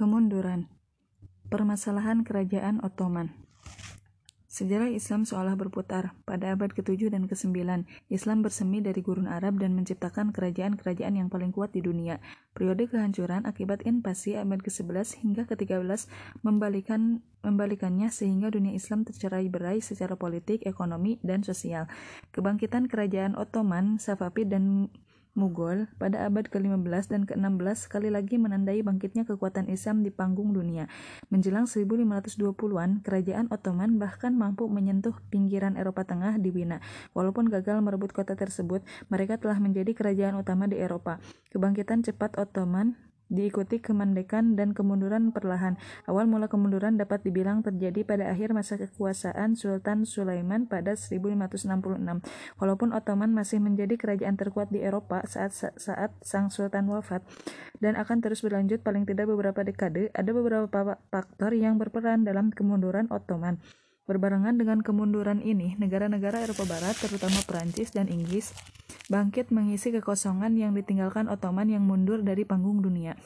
Kemunduran Permasalahan Kerajaan Ottoman Sejarah Islam seolah berputar. Pada abad ke-7 dan ke-9, Islam bersemi dari gurun Arab dan menciptakan kerajaan-kerajaan yang paling kuat di dunia. Periode kehancuran akibat invasi abad ke-11 hingga ke-13 membalikan membalikannya sehingga dunia Islam tercerai-berai secara politik, ekonomi, dan sosial. Kebangkitan kerajaan Ottoman, Safavid, dan Mughal pada abad ke-15 dan ke-16 sekali lagi menandai bangkitnya kekuatan Islam di panggung dunia. Menjelang 1520-an, kerajaan Ottoman bahkan mampu menyentuh pinggiran Eropa Tengah di Wina. Walaupun gagal merebut kota tersebut, mereka telah menjadi kerajaan utama di Eropa. Kebangkitan cepat Ottoman diikuti kemandekan dan kemunduran perlahan. Awal mula kemunduran dapat dibilang terjadi pada akhir masa kekuasaan Sultan Sulaiman pada 1566. Walaupun Ottoman masih menjadi kerajaan terkuat di Eropa saat saat sang sultan wafat dan akan terus berlanjut paling tidak beberapa dekade, ada beberapa faktor yang berperan dalam kemunduran Ottoman. Berbarengan dengan kemunduran ini, negara-negara Eropa Barat, terutama Perancis dan Inggris, bangkit mengisi kekosongan yang ditinggalkan Ottoman yang mundur dari panggung dunia.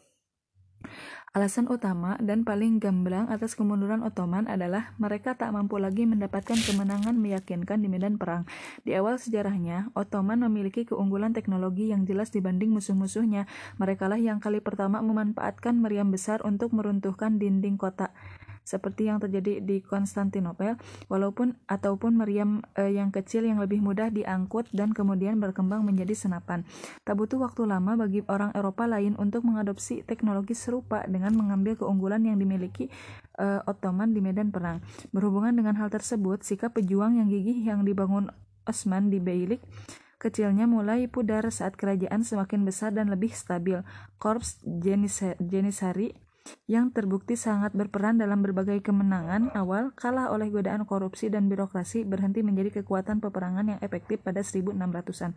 Alasan utama dan paling gamblang atas kemunduran Ottoman adalah mereka tak mampu lagi mendapatkan kemenangan meyakinkan di medan perang. Di awal sejarahnya, Ottoman memiliki keunggulan teknologi yang jelas dibanding musuh-musuhnya. Merekalah yang kali pertama memanfaatkan meriam besar untuk meruntuhkan dinding kota seperti yang terjadi di Konstantinopel, walaupun ataupun meriam eh, yang kecil yang lebih mudah diangkut dan kemudian berkembang menjadi senapan. Tak butuh waktu lama bagi orang Eropa lain untuk mengadopsi teknologi serupa dengan mengambil keunggulan yang dimiliki eh, Ottoman di medan perang. Berhubungan dengan hal tersebut, sikap pejuang yang gigih yang dibangun Osman di Beylik kecilnya mulai pudar saat kerajaan semakin besar dan lebih stabil. Korps Jenisari yang terbukti sangat berperan dalam berbagai kemenangan awal, kalah oleh godaan korupsi dan birokrasi, berhenti menjadi kekuatan peperangan yang efektif pada 1600-an.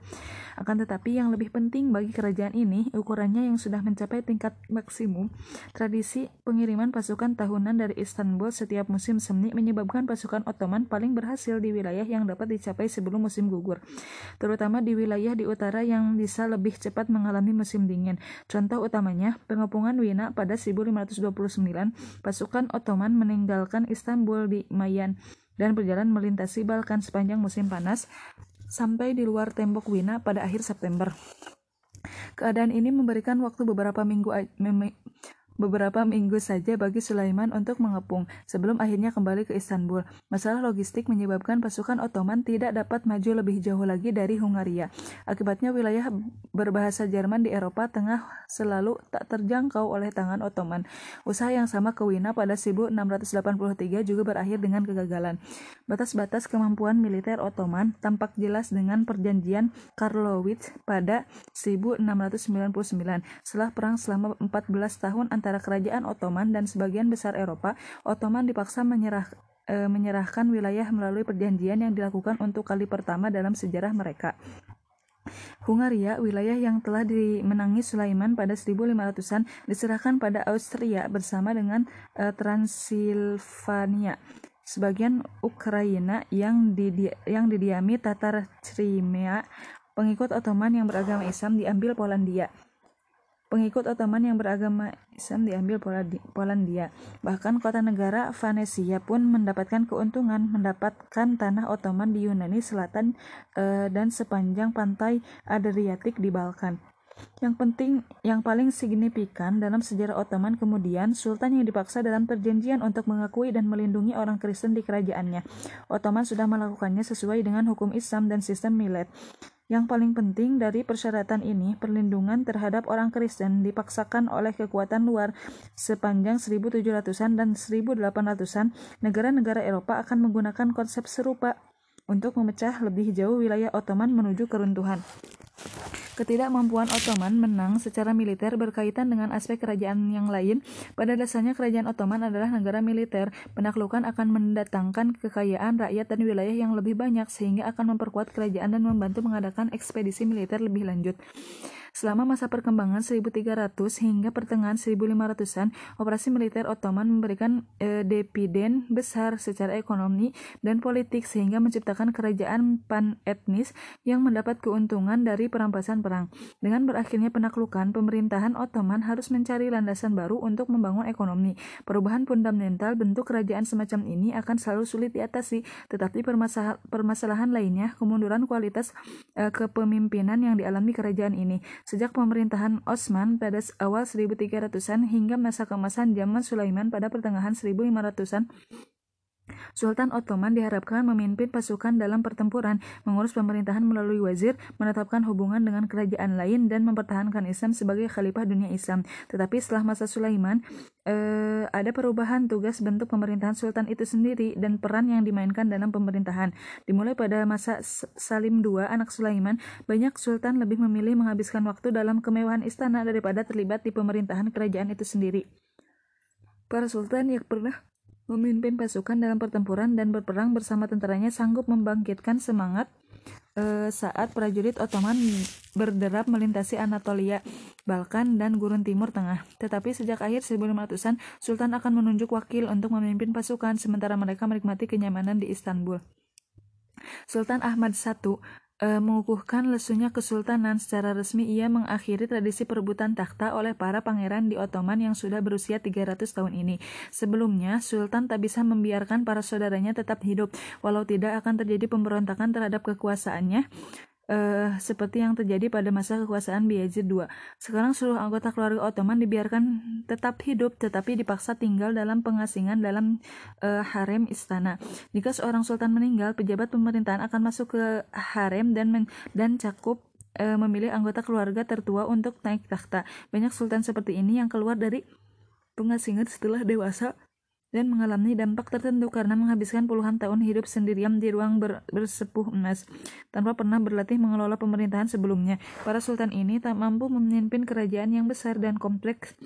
Akan tetapi yang lebih penting bagi kerajaan ini, ukurannya yang sudah mencapai tingkat maksimum, tradisi pengiriman pasukan tahunan dari Istanbul setiap musim semi menyebabkan pasukan Ottoman paling berhasil di wilayah yang dapat dicapai sebelum musim gugur, terutama di wilayah di utara yang bisa lebih cepat mengalami musim dingin. Contoh utamanya, pengepungan Wina pada 1500 1529, pasukan Ottoman meninggalkan Istanbul di Mayan dan berjalan melintasi Balkan sepanjang musim panas sampai di luar tembok Wina pada akhir September. Keadaan ini memberikan waktu beberapa minggu beberapa minggu saja bagi Sulaiman untuk mengepung sebelum akhirnya kembali ke Istanbul. Masalah logistik menyebabkan pasukan Ottoman tidak dapat maju lebih jauh lagi dari Hungaria. Akibatnya wilayah berbahasa Jerman di Eropa Tengah selalu tak terjangkau oleh tangan Ottoman. Usaha yang sama ke Wina pada 1683 juga berakhir dengan kegagalan. Batas-batas kemampuan militer Ottoman tampak jelas dengan perjanjian Karlowitz pada 1699. Setelah perang selama 14 tahun antara antara kerajaan Ottoman dan sebagian besar Eropa, Ottoman dipaksa menyerah, e, menyerahkan wilayah melalui perjanjian yang dilakukan untuk kali pertama dalam sejarah mereka. Hungaria, wilayah yang telah dimenangi Sulaiman pada 1500-an, diserahkan pada Austria bersama dengan e, Transilvania. Sebagian Ukraina yang, didi yang didiami Tatar Crimea, pengikut Ottoman yang beragama Islam diambil Polandia. Pengikut Ottoman yang beragama Islam diambil Polandia. Bahkan kota negara Venesia pun mendapatkan keuntungan mendapatkan tanah Ottoman di Yunani Selatan eh, dan sepanjang pantai Adriatik di Balkan. Yang penting, yang paling signifikan dalam sejarah Ottoman kemudian, Sultan yang dipaksa dalam perjanjian untuk mengakui dan melindungi orang Kristen di kerajaannya. Ottoman sudah melakukannya sesuai dengan hukum Islam dan sistem milet. Yang paling penting dari persyaratan ini, perlindungan terhadap orang Kristen dipaksakan oleh kekuatan luar sepanjang 1700-an dan 1800-an, negara-negara Eropa akan menggunakan konsep serupa untuk memecah lebih jauh wilayah Ottoman menuju keruntuhan. Ketidakmampuan Ottoman menang secara militer berkaitan dengan aspek kerajaan yang lain. Pada dasarnya kerajaan Ottoman adalah negara militer. Penaklukan akan mendatangkan kekayaan rakyat dan wilayah yang lebih banyak sehingga akan memperkuat kerajaan dan membantu mengadakan ekspedisi militer lebih lanjut. Selama masa perkembangan 1300 hingga pertengahan 1500-an, operasi militer Ottoman memberikan e, dividen besar secara ekonomi dan politik sehingga menciptakan kerajaan pan-etnis yang mendapat keuntungan dari perampasan perang. Dengan berakhirnya penaklukan, pemerintahan Ottoman harus mencari landasan baru untuk membangun ekonomi. Perubahan fundamental bentuk kerajaan semacam ini akan selalu sulit diatasi, tetapi permasalahan lainnya, kemunduran kualitas e, kepemimpinan yang dialami kerajaan ini Sejak pemerintahan Osman pada awal 1300-an hingga masa kemasan zaman Sulaiman pada pertengahan 1500-an, Sultan Ottoman diharapkan memimpin pasukan dalam pertempuran, mengurus pemerintahan melalui wazir, menetapkan hubungan dengan kerajaan lain, dan mempertahankan Islam sebagai khalifah dunia Islam. Tetapi setelah masa Sulaiman, eh, ada perubahan tugas bentuk pemerintahan Sultan itu sendiri dan peran yang dimainkan dalam pemerintahan. Dimulai pada masa Salim II, anak Sulaiman, banyak Sultan lebih memilih menghabiskan waktu dalam kemewahan istana daripada terlibat di pemerintahan kerajaan itu sendiri. Para sultan yang pernah memimpin pasukan dalam pertempuran dan berperang bersama tentaranya sanggup membangkitkan semangat e, saat prajurit Ottoman berderap melintasi Anatolia, Balkan, dan Gurun Timur Tengah. Tetapi sejak akhir 1500-an, Sultan akan menunjuk wakil untuk memimpin pasukan, sementara mereka menikmati kenyamanan di Istanbul. Sultan Ahmad I e, mengukuhkan lesunya kesultanan, secara resmi ia mengakhiri tradisi perebutan takhta oleh para pangeran di Ottoman yang sudah berusia 300 tahun ini. Sebelumnya, sultan tak bisa membiarkan para saudaranya tetap hidup, walau tidak akan terjadi pemberontakan terhadap kekuasaannya uh, seperti yang terjadi pada masa kekuasaan Bayezid II. Sekarang seluruh anggota keluarga Ottoman dibiarkan tetap hidup tetapi dipaksa tinggal dalam pengasingan dalam uh, harem istana. Jika seorang sultan meninggal, pejabat pemerintahan akan masuk ke harem dan dan cakup uh, memilih anggota keluarga tertua untuk naik takhta. Banyak sultan seperti ini yang keluar dari pengasingan setelah dewasa dan mengalami dampak tertentu karena menghabiskan puluhan tahun hidup sendirian di ruang ber bersepuh emas tanpa pernah berlatih mengelola pemerintahan sebelumnya. Para sultan ini tak mampu memimpin kerajaan yang besar dan kompleks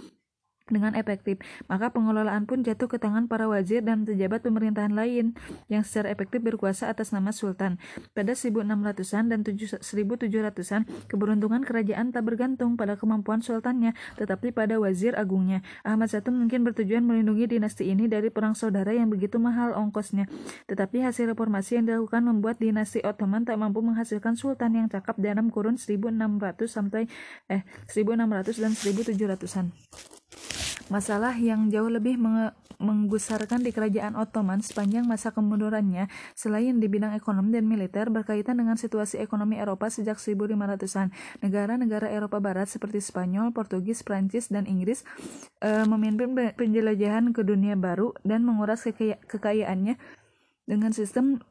dengan efektif, maka pengelolaan pun jatuh ke tangan para wazir dan pejabat pemerintahan lain yang secara efektif berkuasa atas nama sultan. Pada 1600-an dan 1700-an, keberuntungan kerajaan tak bergantung pada kemampuan sultannya, tetapi pada wazir agungnya. Ahmad I mungkin bertujuan melindungi dinasti ini dari perang saudara yang begitu mahal ongkosnya. Tetapi hasil reformasi yang dilakukan membuat dinasti Ottoman tak mampu menghasilkan sultan yang cakap dalam kurun 1600 sampai eh 1600 dan 1700-an. Masalah yang jauh lebih menggusarkan di kerajaan Ottoman sepanjang masa kemundurannya, selain di bidang ekonomi dan militer, berkaitan dengan situasi ekonomi Eropa sejak 1500-an. Negara-negara Eropa Barat seperti Spanyol, Portugis, Prancis, dan Inggris e, memimpin penjelajahan ke dunia baru dan menguras kekayaannya dengan sistem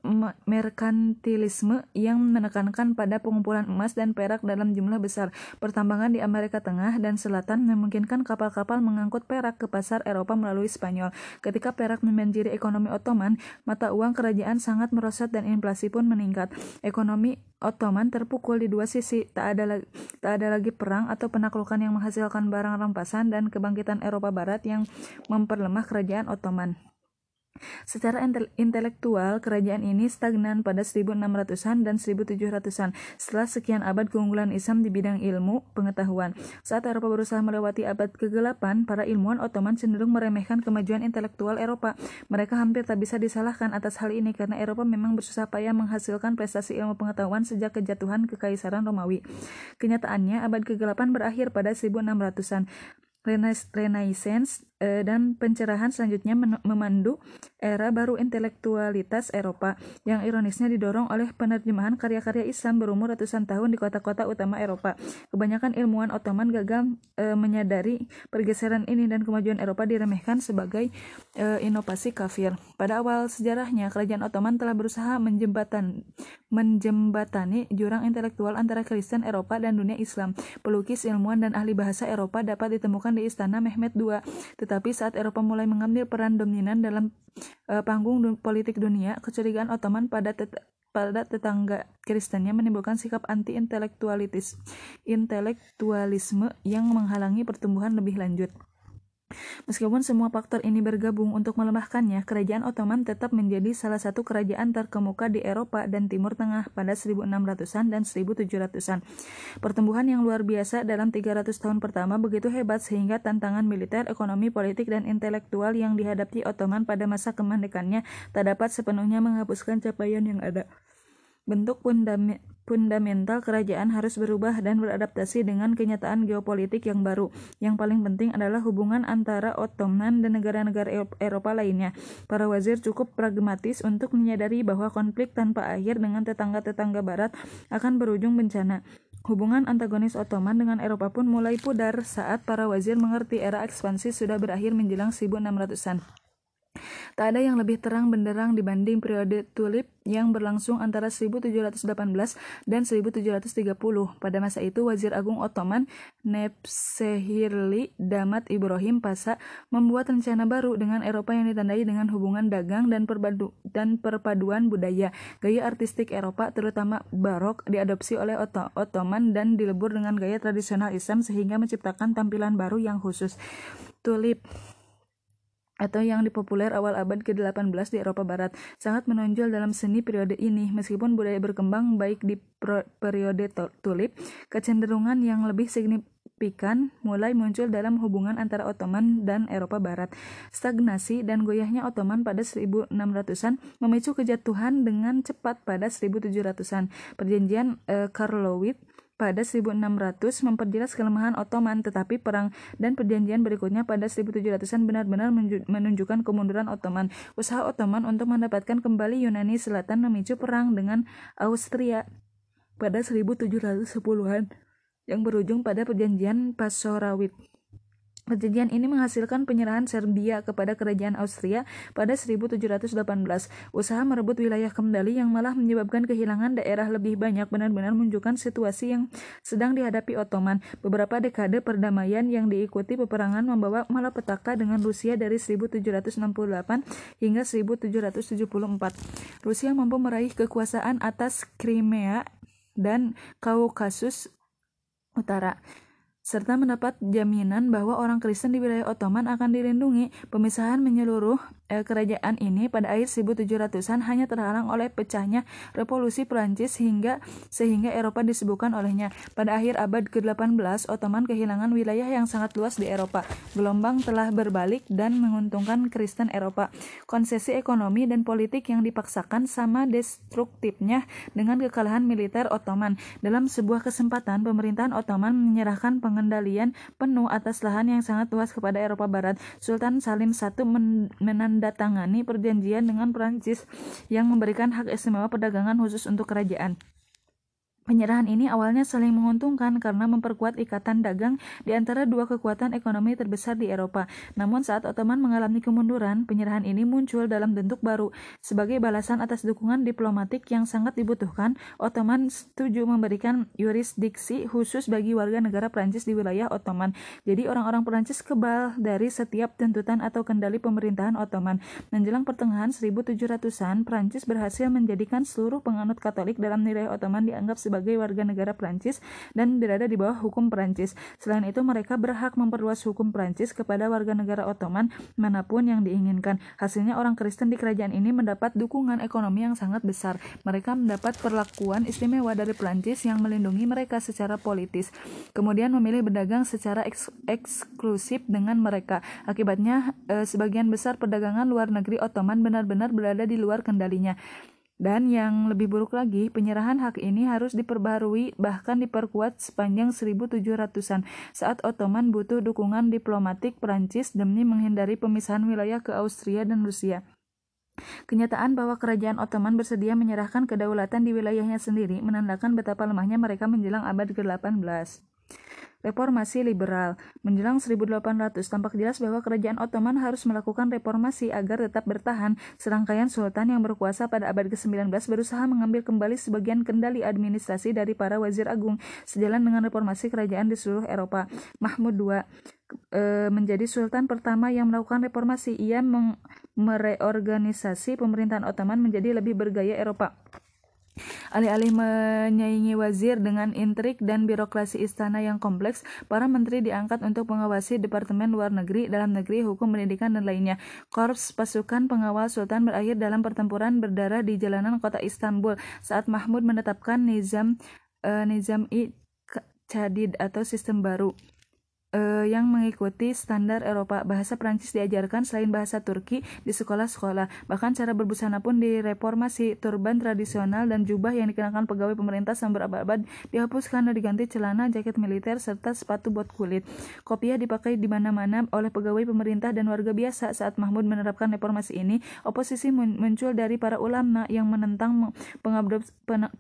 merkantilisme yang menekankan pada pengumpulan emas dan perak dalam jumlah besar. Pertambangan di Amerika Tengah dan Selatan memungkinkan kapal-kapal mengangkut perak ke pasar Eropa melalui Spanyol. Ketika perak membanjiri ekonomi Ottoman, mata uang kerajaan sangat merosot dan inflasi pun meningkat. Ekonomi Ottoman terpukul di dua sisi, tak ada lagi, tak ada lagi perang atau penaklukan yang menghasilkan barang rampasan dan kebangkitan Eropa Barat yang memperlemah kerajaan Ottoman. Secara intelektual, kerajaan ini stagnan pada 1600-an dan 1700-an setelah sekian abad keunggulan Islam di bidang ilmu pengetahuan. Saat Eropa berusaha melewati abad kegelapan, para ilmuwan Ottoman cenderung meremehkan kemajuan intelektual Eropa. Mereka hampir tak bisa disalahkan atas hal ini karena Eropa memang bersusah payah menghasilkan prestasi ilmu pengetahuan sejak kejatuhan Kekaisaran Romawi. Kenyataannya, abad kegelapan berakhir pada 1600-an. Renaissance eh, dan pencerahan selanjutnya memandu era baru intelektualitas Eropa yang ironisnya didorong oleh penerjemahan karya-karya Islam berumur ratusan tahun di kota-kota utama Eropa. Kebanyakan ilmuwan Ottoman gagal eh, menyadari pergeseran ini dan kemajuan Eropa diremehkan sebagai eh, inovasi kafir. Pada awal sejarahnya, kerajaan Ottoman telah berusaha menjembatan menjembatani jurang intelektual antara Kristen Eropa dan dunia Islam. Pelukis, ilmuwan, dan ahli bahasa Eropa dapat ditemukan di istana Mehmet II. Tetapi saat Eropa mulai mengambil peran dominan dalam uh, panggung dun politik dunia, kecurigaan Ottoman pada tet pada tetangga Kristennya menimbulkan sikap anti-intelektualitis intelektualisme yang menghalangi pertumbuhan lebih lanjut. Meskipun semua faktor ini bergabung untuk melemahkannya, kerajaan Ottoman tetap menjadi salah satu kerajaan terkemuka di Eropa dan Timur Tengah pada 1600-an dan 1700-an. Pertumbuhan yang luar biasa dalam 300 tahun pertama begitu hebat sehingga tantangan militer, ekonomi, politik, dan intelektual yang dihadapi Ottoman pada masa kemerdekannya tak dapat sepenuhnya menghapuskan capaian yang ada. Bentuk fundamental kerajaan harus berubah dan beradaptasi dengan kenyataan geopolitik yang baru. Yang paling penting adalah hubungan antara Ottoman dan negara-negara Eropa lainnya. Para wazir cukup pragmatis untuk menyadari bahwa konflik tanpa akhir dengan tetangga-tetangga barat akan berujung bencana. Hubungan antagonis Ottoman dengan Eropa pun mulai pudar saat para wazir mengerti era ekspansi sudah berakhir menjelang 1600-an. Tak ada yang lebih terang benderang dibanding periode tulip yang berlangsung antara 1718 dan 1730. Pada masa itu, Wazir Agung Ottoman Nepsehirli Damat Ibrahim Pasa membuat rencana baru dengan Eropa yang ditandai dengan hubungan dagang dan, perbadu dan perpaduan budaya. Gaya artistik Eropa, terutama barok, diadopsi oleh Ottoman dan dilebur dengan gaya tradisional Islam sehingga menciptakan tampilan baru yang khusus. Tulip atau yang dipopuler awal abad ke-18 di Eropa Barat, sangat menonjol dalam seni periode ini. Meskipun budaya berkembang baik di periode tulip, kecenderungan yang lebih signifikan mulai muncul dalam hubungan antara Ottoman dan Eropa Barat. Stagnasi dan goyahnya Ottoman pada 1600-an memicu kejatuhan dengan cepat pada 1700-an. Perjanjian eh, Karlowitz pada 1600 memperjelas kelemahan Ottoman, tetapi perang dan perjanjian berikutnya pada 1700-an benar-benar menunjukkan kemunduran Ottoman. Usaha Ottoman untuk mendapatkan kembali Yunani Selatan memicu perang dengan Austria pada 1710-an yang berujung pada perjanjian Passorawit. Perjanjian ini menghasilkan penyerahan Serbia kepada kerajaan Austria pada 1718. Usaha merebut wilayah kembali yang malah menyebabkan kehilangan daerah lebih banyak benar-benar menunjukkan situasi yang sedang dihadapi Ottoman. Beberapa dekade perdamaian yang diikuti peperangan membawa malapetaka dengan Rusia dari 1768 hingga 1774. Rusia mampu meraih kekuasaan atas Crimea dan Kaukasus Utara serta mendapat jaminan bahwa orang Kristen di wilayah Ottoman akan dilindungi. Pemisahan menyeluruh eh, kerajaan ini pada akhir 1700-an hanya terhalang oleh pecahnya revolusi Prancis hingga sehingga Eropa disibukkan olehnya. Pada akhir abad ke-18, Ottoman kehilangan wilayah yang sangat luas di Eropa. Gelombang telah berbalik dan menguntungkan Kristen Eropa. Konsesi ekonomi dan politik yang dipaksakan sama destruktifnya dengan kekalahan militer Ottoman. Dalam sebuah kesempatan, pemerintahan Ottoman menyerahkan pengen pengendalian penuh atas lahan yang sangat luas kepada Eropa Barat. Sultan Salim I menandatangani perjanjian dengan Prancis yang memberikan hak istimewa perdagangan khusus untuk kerajaan. Penyerahan ini awalnya saling menguntungkan karena memperkuat ikatan dagang di antara dua kekuatan ekonomi terbesar di Eropa. Namun saat Ottoman mengalami kemunduran, penyerahan ini muncul dalam bentuk baru. Sebagai balasan atas dukungan diplomatik yang sangat dibutuhkan, Ottoman setuju memberikan yurisdiksi khusus bagi warga negara Prancis di wilayah Ottoman. Jadi orang-orang Prancis kebal dari setiap tuntutan atau kendali pemerintahan Ottoman. Menjelang pertengahan 1700-an, Prancis berhasil menjadikan seluruh penganut Katolik dalam wilayah Ottoman dianggap sebagai sebagai warga negara Prancis dan berada di bawah hukum Prancis. Selain itu, mereka berhak memperluas hukum Prancis kepada warga negara Ottoman mana pun yang diinginkan. Hasilnya, orang Kristen di kerajaan ini mendapat dukungan ekonomi yang sangat besar. Mereka mendapat perlakuan istimewa dari Prancis yang melindungi mereka secara politis. Kemudian memilih berdagang secara eks eksklusif dengan mereka. Akibatnya, eh, sebagian besar perdagangan luar negeri Ottoman benar-benar berada di luar kendalinya. Dan yang lebih buruk lagi, penyerahan hak ini harus diperbarui bahkan diperkuat sepanjang 1700-an saat Ottoman butuh dukungan diplomatik Prancis demi menghindari pemisahan wilayah ke Austria dan Rusia. Kenyataan bahwa kerajaan Ottoman bersedia menyerahkan kedaulatan di wilayahnya sendiri menandakan betapa lemahnya mereka menjelang abad ke-18. Reformasi liberal. Menjelang 1800, tampak jelas bahwa kerajaan Ottoman harus melakukan reformasi agar tetap bertahan. Serangkaian sultan yang berkuasa pada abad ke-19 berusaha mengambil kembali sebagian kendali administrasi dari para wazir agung, sejalan dengan reformasi kerajaan di seluruh Eropa. Mahmud II e, menjadi sultan pertama yang melakukan reformasi. Ia mereorganisasi pemerintahan Ottoman menjadi lebih bergaya Eropa. Alih-alih menyaingi wazir dengan intrik dan birokrasi istana yang kompleks, para menteri diangkat untuk mengawasi Departemen Luar Negeri, Dalam Negeri, Hukum, Pendidikan, dan lainnya. Korps pasukan pengawal Sultan berakhir dalam pertempuran berdarah di jalanan kota Istanbul saat Mahmud menetapkan nizam uh, nizam i Chadid atau sistem baru uh, yang mengikuti standar Eropa. Bahasa Prancis diajarkan selain bahasa Turki di sekolah-sekolah. Bahkan cara berbusana pun direformasi. Turban tradisional dan jubah yang dikenakan pegawai pemerintah selama berabad-abad dihapuskan dan diganti celana, jaket militer, serta sepatu bot kulit. Kopiah dipakai di mana-mana oleh pegawai pemerintah dan warga biasa. Saat Mahmud menerapkan reformasi ini, oposisi muncul dari para ulama yang menentang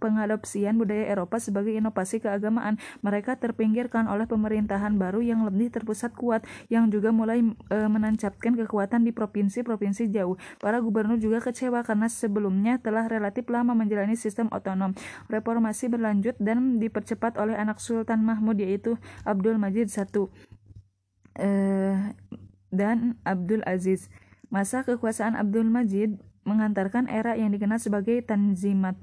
pengadopsian budaya Eropa sebagai inovasi keagamaan. Mereka terpinggirkan oleh pemerintahan baru yang yang lebih terpusat kuat yang juga mulai e, menancapkan kekuatan di provinsi-provinsi jauh. Para gubernur juga kecewa karena sebelumnya telah relatif lama menjalani sistem otonom. Reformasi berlanjut dan dipercepat oleh anak Sultan Mahmud yaitu Abdul Majid I e, dan Abdul Aziz. Masa kekuasaan Abdul Majid mengantarkan era yang dikenal sebagai Tanzimat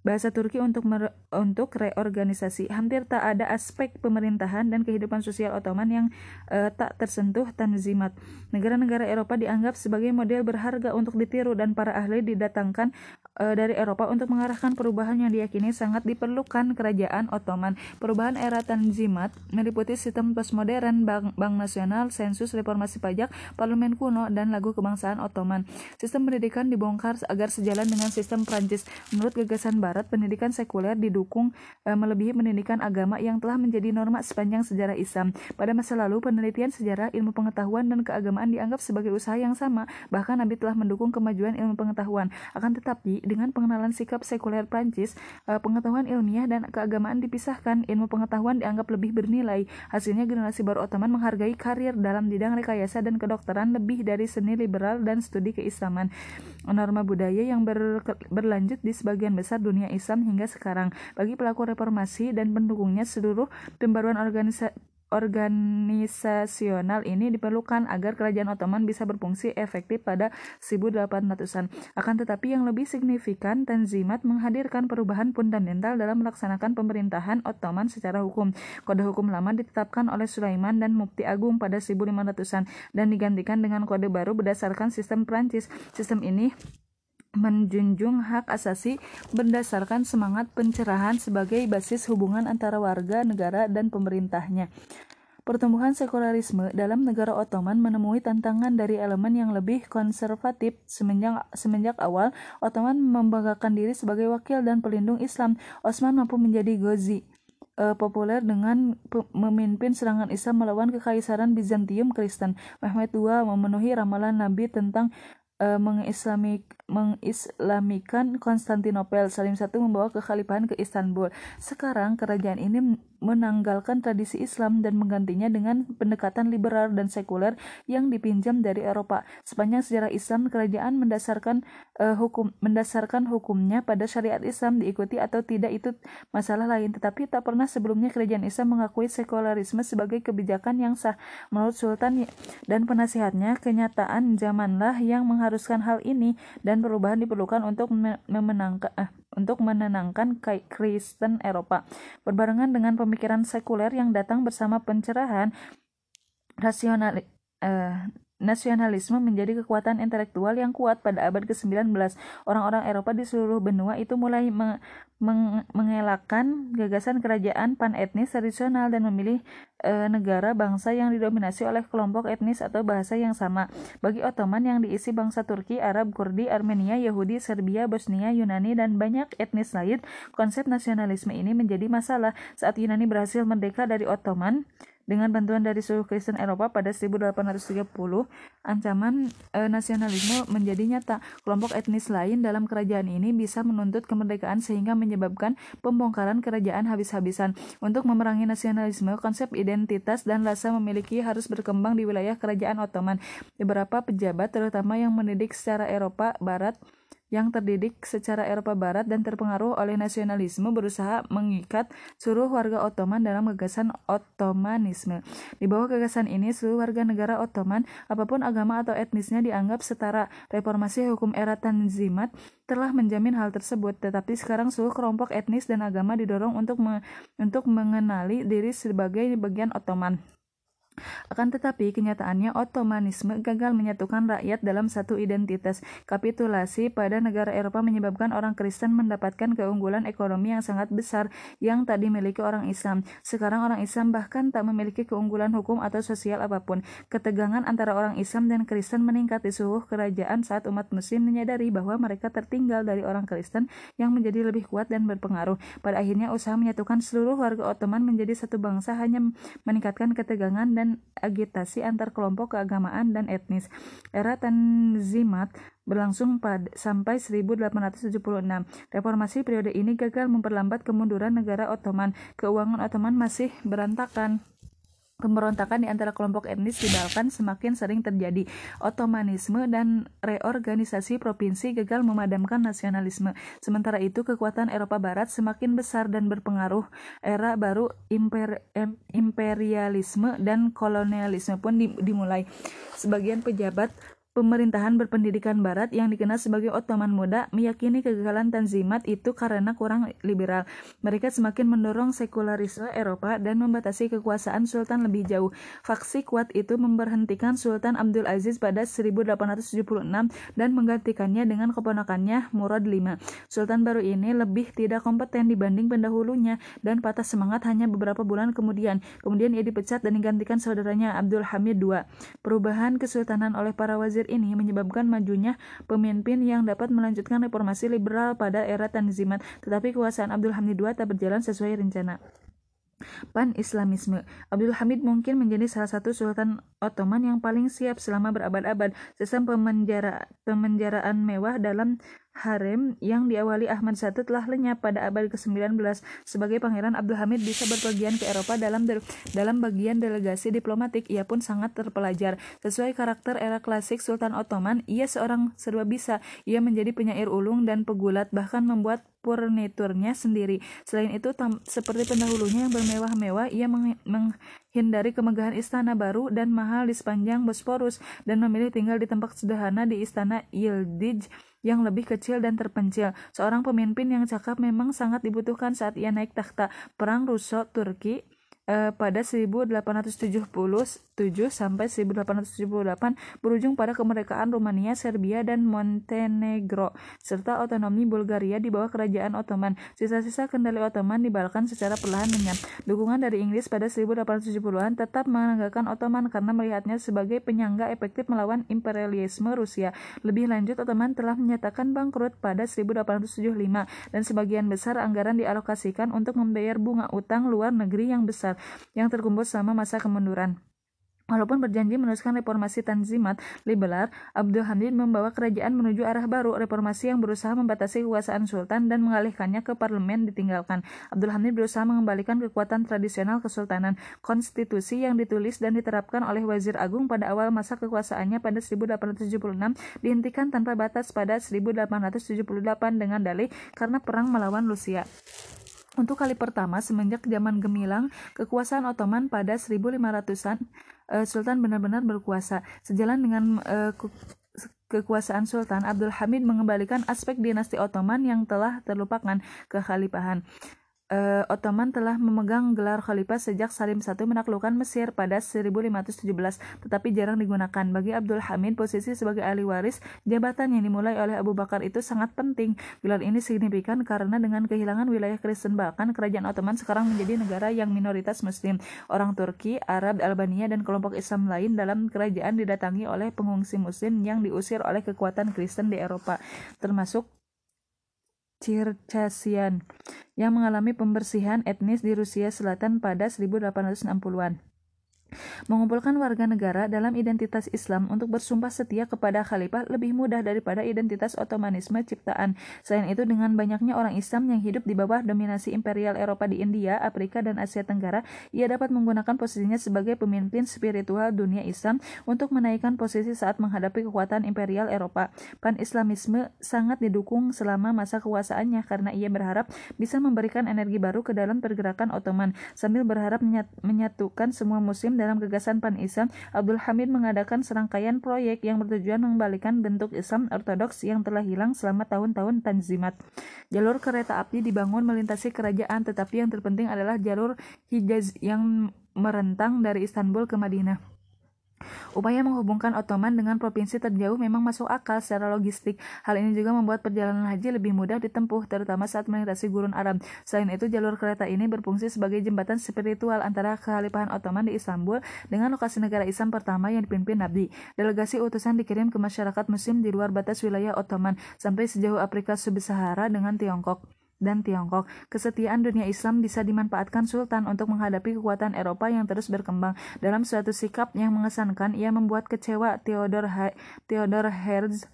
bahasa Turki untuk untuk reorganisasi. Hampir tak ada aspek pemerintahan dan kehidupan sosial Ottoman yang uh, tak tersentuh tanzimat. Negara-negara Eropa dianggap sebagai model berharga untuk ditiru dan para ahli didatangkan uh, dari Eropa untuk mengarahkan perubahan yang diyakini sangat diperlukan kerajaan Ottoman. Perubahan era tanzimat meliputi sistem postmodern, bank, bank nasional, sensus, reformasi pajak, parlemen kuno, dan lagu kebangsaan Ottoman. Sistem pendidikan dibongkar agar sejalan dengan sistem Prancis. Menurut gagasan Barat, pendidikan sekuler didukung e, melebihi pendidikan agama yang telah menjadi norma sepanjang sejarah Islam. Pada masa lalu, penelitian sejarah, ilmu pengetahuan, dan keagamaan dianggap sebagai usaha yang sama. Bahkan Nabi telah mendukung kemajuan ilmu pengetahuan. Akan tetapi, dengan pengenalan sikap sekuler Prancis, e, pengetahuan ilmiah dan keagamaan dipisahkan. Ilmu pengetahuan dianggap lebih bernilai. Hasilnya generasi baru Ottoman menghargai karir dalam bidang rekayasa dan kedokteran lebih dari seni liberal dan studi keislaman. Norma budaya yang ber, berlanjut di sebagian besar dunia dunia Islam hingga sekarang. Bagi pelaku reformasi dan pendukungnya seluruh pembaruan organisasi organisasional ini diperlukan agar kerajaan Ottoman bisa berfungsi efektif pada 1800-an. Akan tetapi yang lebih signifikan, Tanzimat menghadirkan perubahan fundamental dalam melaksanakan pemerintahan Ottoman secara hukum. Kode hukum lama ditetapkan oleh Sulaiman dan Mufti Agung pada 1500-an dan digantikan dengan kode baru berdasarkan sistem Prancis. Sistem ini menjunjung hak asasi berdasarkan semangat pencerahan sebagai basis hubungan antara warga negara dan pemerintahnya. Pertumbuhan sekularisme dalam negara Ottoman menemui tantangan dari elemen yang lebih konservatif semenjak, semenjak awal Ottoman membanggakan diri sebagai wakil dan pelindung Islam. Osman mampu menjadi gozi uh, populer dengan memimpin serangan Islam melawan kekaisaran Bizantium Kristen. Mehmet II memenuhi ramalan Nabi tentang uh, mengislamik mengislamikan Konstantinopel. Salim I membawa kekhalifahan ke Istanbul. Sekarang kerajaan ini menanggalkan tradisi Islam dan menggantinya dengan pendekatan liberal dan sekuler yang dipinjam dari Eropa. Sepanjang sejarah Islam, kerajaan mendasarkan uh, hukum mendasarkan hukumnya pada syariat Islam diikuti atau tidak itu masalah lain, tetapi tak pernah sebelumnya kerajaan Islam mengakui sekularisme sebagai kebijakan yang sah. Menurut Sultan dan penasihatnya, kenyataan zamanlah yang mengharuskan hal ini dan perubahan diperlukan untuk memenangkan eh, untuk menenangkan Kristen Eropa. Berbarengan dengan pemikiran sekuler yang datang bersama pencerahan rasional eh, Nasionalisme menjadi kekuatan intelektual yang kuat pada abad ke-19. Orang-orang Eropa di seluruh benua itu mulai meng meng mengelakkan gagasan kerajaan pan-etnis tradisional dan memilih e, negara bangsa yang didominasi oleh kelompok etnis atau bahasa yang sama. Bagi Ottoman yang diisi bangsa Turki, Arab, Kurdi, Armenia, Yahudi, Serbia, Bosnia, Yunani, dan banyak etnis lain, konsep nasionalisme ini menjadi masalah saat Yunani berhasil merdeka dari Ottoman dengan bantuan dari seluruh Kristen Eropa pada 1830, ancaman e, nasionalisme menjadi nyata. Kelompok etnis lain dalam kerajaan ini bisa menuntut kemerdekaan sehingga menyebabkan pembongkaran kerajaan habis-habisan. Untuk memerangi nasionalisme, konsep identitas dan rasa memiliki harus berkembang di wilayah kerajaan Ottoman. Beberapa pejabat, terutama yang mendidik secara Eropa Barat, yang terdidik secara Eropa Barat dan terpengaruh oleh nasionalisme berusaha mengikat seluruh warga Ottoman dalam gagasan Ottomanisme. Di bawah gagasan ini, seluruh warga negara Ottoman, apa pun agama atau etnisnya dianggap setara. Reformasi hukum era Tanzimat telah menjamin hal tersebut, tetapi sekarang seluruh kelompok etnis dan agama didorong untuk me untuk mengenali diri sebagai bagian Ottoman. Akan tetapi, kenyataannya Ottomanisme gagal menyatukan rakyat dalam satu identitas. Kapitulasi pada negara Eropa menyebabkan orang Kristen mendapatkan keunggulan ekonomi yang sangat besar yang tak dimiliki orang Islam. Sekarang orang Islam bahkan tak memiliki keunggulan hukum atau sosial apa pun. Ketegangan antara orang Islam dan Kristen meningkat di seluruh kerajaan saat umat muslim menyadari bahwa mereka tertinggal dari orang Kristen yang menjadi lebih kuat dan berpengaruh. Pada akhirnya usaha menyatukan seluruh warga Ottoman menjadi satu bangsa hanya meningkatkan ketegangan dan agitasi antar kelompok keagamaan dan etnis. Era Tanzimat berlangsung pada, sampai 1876. Reformasi periode ini gagal memperlambat kemunduran negara Ottoman. Keuangan Ottoman masih berantakan. Pemberontakan di antara kelompok etnis di Balkan semakin sering terjadi. Ottomanisme dan reorganisasi provinsi gagal memadamkan nasionalisme. Sementara itu, kekuatan Eropa Barat semakin besar dan berpengaruh. Era baru imper, imperialisme dan kolonialisme pun dimulai. Sebagian pejabat Pemerintahan berpendidikan barat yang dikenal sebagai Ottoman Muda meyakini kegagalan Tanzimat itu karena kurang liberal. Mereka semakin mendorong sekularisme Eropa dan membatasi kekuasaan Sultan lebih jauh. Faksi kuat itu memberhentikan Sultan Abdul Aziz pada 1876 dan menggantikannya dengan keponakannya Murad V. Sultan baru ini lebih tidak kompeten dibanding pendahulunya dan patah semangat hanya beberapa bulan kemudian. Kemudian ia dipecat dan digantikan saudaranya Abdul Hamid II. Perubahan kesultanan oleh para wazir Ini menyebabkan majunya pemimpin yang dapat melanjutkan reformasi liberal pada era Tanzimat, tetapi kekuasaan Abdul Hamid II tak berjalan sesuai rencana. Pan-Islamisme Abdul Hamid mungkin menjadi salah satu sultan Ottoman yang paling siap selama berabad-abad. Sistem pemenjara, pemenjaraan mewah dalam harem yang diawali Ahmad I telah lenyap pada abad ke-19 sebagai Pangeran Abdul Hamid bisa berpergian ke Eropa dalam dalam bagian delegasi diplomatik. Ia pun sangat terpelajar. Sesuai karakter era klasik Sultan Ottoman ia seorang serba bisa. Ia menjadi penyair ulung dan pegulat bahkan membuat furniturnya sendiri. Selain itu seperti pendahulunya yang bermewah-mewah ia meng menghindari kemegahan istana baru dan mahal di sepanjang Bosporus dan memilih tinggal di tempat sederhana di istana Yildiz yang lebih kecil dan terpencil. Seorang pemimpin yang cakap memang sangat dibutuhkan saat ia naik takhta. Perang Russo-Turki uh, pada 1877 sampai 1878 berujung pada kemerdekaan Rumania, Serbia, dan Montenegro serta otonomi Bulgaria di bawah kerajaan Ottoman. Sisa-sisa kendali Ottoman di Balkan secara perlahan lenyap. Dukungan dari Inggris pada 1870-an tetap menanggalkan Ottoman karena melihatnya sebagai penyangga efektif melawan imperialisme Rusia. Lebih lanjut, Ottoman telah menyatakan bangkrut pada 1875 dan sebagian besar anggaran dialokasikan untuk membayar bunga utang luar negeri yang besar yang terkumpul selama masa kemunduran. Walaupun berjanji meneruskan reformasi Tanzimat liberal, Abdul Hamid membawa kerajaan menuju arah baru, reformasi yang berusaha membatasi kekuasaan sultan dan mengalihkannya ke parlemen ditinggalkan. Abdul Hamid berusaha mengembalikan kekuatan tradisional kesultanan. Konstitusi yang ditulis dan diterapkan oleh Wazir Agung pada awal masa kekuasaannya pada 1876 dihentikan tanpa batas pada 1878 dengan dalih karena perang melawan Rusia. Untuk kali pertama semenjak zaman gemilang kekuasaan Ottoman pada 1500-an, uh, Sultan benar-benar berkuasa. Sejalan dengan uh, kekuasaan Sultan, Abdul Hamid mengembalikan aspek dinasti Ottoman yang telah terlupakan ke Khalifahan uh, Ottoman telah memegang gelar khalifah sejak Salim I menaklukkan Mesir pada 1517, tetapi jarang digunakan. Bagi Abdul Hamid, posisi sebagai ahli waris jabatan yang dimulai oleh Abu Bakar itu sangat penting. Gelar ini signifikan karena dengan kehilangan wilayah Kristen Balkan, kerajaan Ottoman sekarang menjadi negara yang minoritas Muslim. Orang Turki, Arab, Albania, dan kelompok Islam lain dalam kerajaan didatangi oleh pengungsi Muslim yang diusir oleh kekuatan Kristen di Eropa, termasuk Circassian yang mengalami pembersihan etnis di Rusia Selatan pada 1860-an. Mengumpulkan warga negara dalam identitas Islam untuk bersumpah setia kepada khalifah lebih mudah daripada identitas otomanisme ciptaan. Selain itu, dengan banyaknya orang Islam yang hidup di bawah dominasi imperial Eropa di India, Afrika, dan Asia Tenggara, ia dapat menggunakan posisinya sebagai pemimpin spiritual dunia Islam untuk menaikkan posisi saat menghadapi kekuatan imperial Eropa. Pan-Islamisme sangat didukung selama masa kekuasaannya karena ia berharap bisa memberikan energi baru ke dalam pergerakan Ottoman sambil berharap menyatukan semua muslim dalam gagasan Pan-Islam, Abdul Hamid mengadakan serangkaian proyek yang bertujuan mengembalikan bentuk Islam ortodoks yang telah hilang selama tahun-tahun Tanzimat. Jalur kereta api dibangun melintasi kerajaan, tetapi yang terpenting adalah jalur Hijaz yang merentang dari Istanbul ke Madinah. Upaya menghubungkan Ottoman dengan provinsi terjauh memang masuk akal secara logistik. Hal ini juga membuat perjalanan haji lebih mudah ditempuh, terutama saat melintasi gurun Arab. Selain itu, jalur kereta ini berfungsi sebagai jembatan spiritual antara Kekhalifahan Ottoman di Istanbul dengan lokasi negara Islam pertama yang dipimpin Nabi. Delegasi utusan dikirim ke masyarakat Muslim di luar batas wilayah Ottoman sampai sejauh Afrika Sub-Sahara dengan Tiongkok dan Tiongkok. Kesetiaan dunia Islam bisa dimanfaatkan Sultan untuk menghadapi kekuatan Eropa yang terus berkembang. Dalam suatu sikap yang mengesankan, ia membuat kecewa Theodor, ha Theodor Herz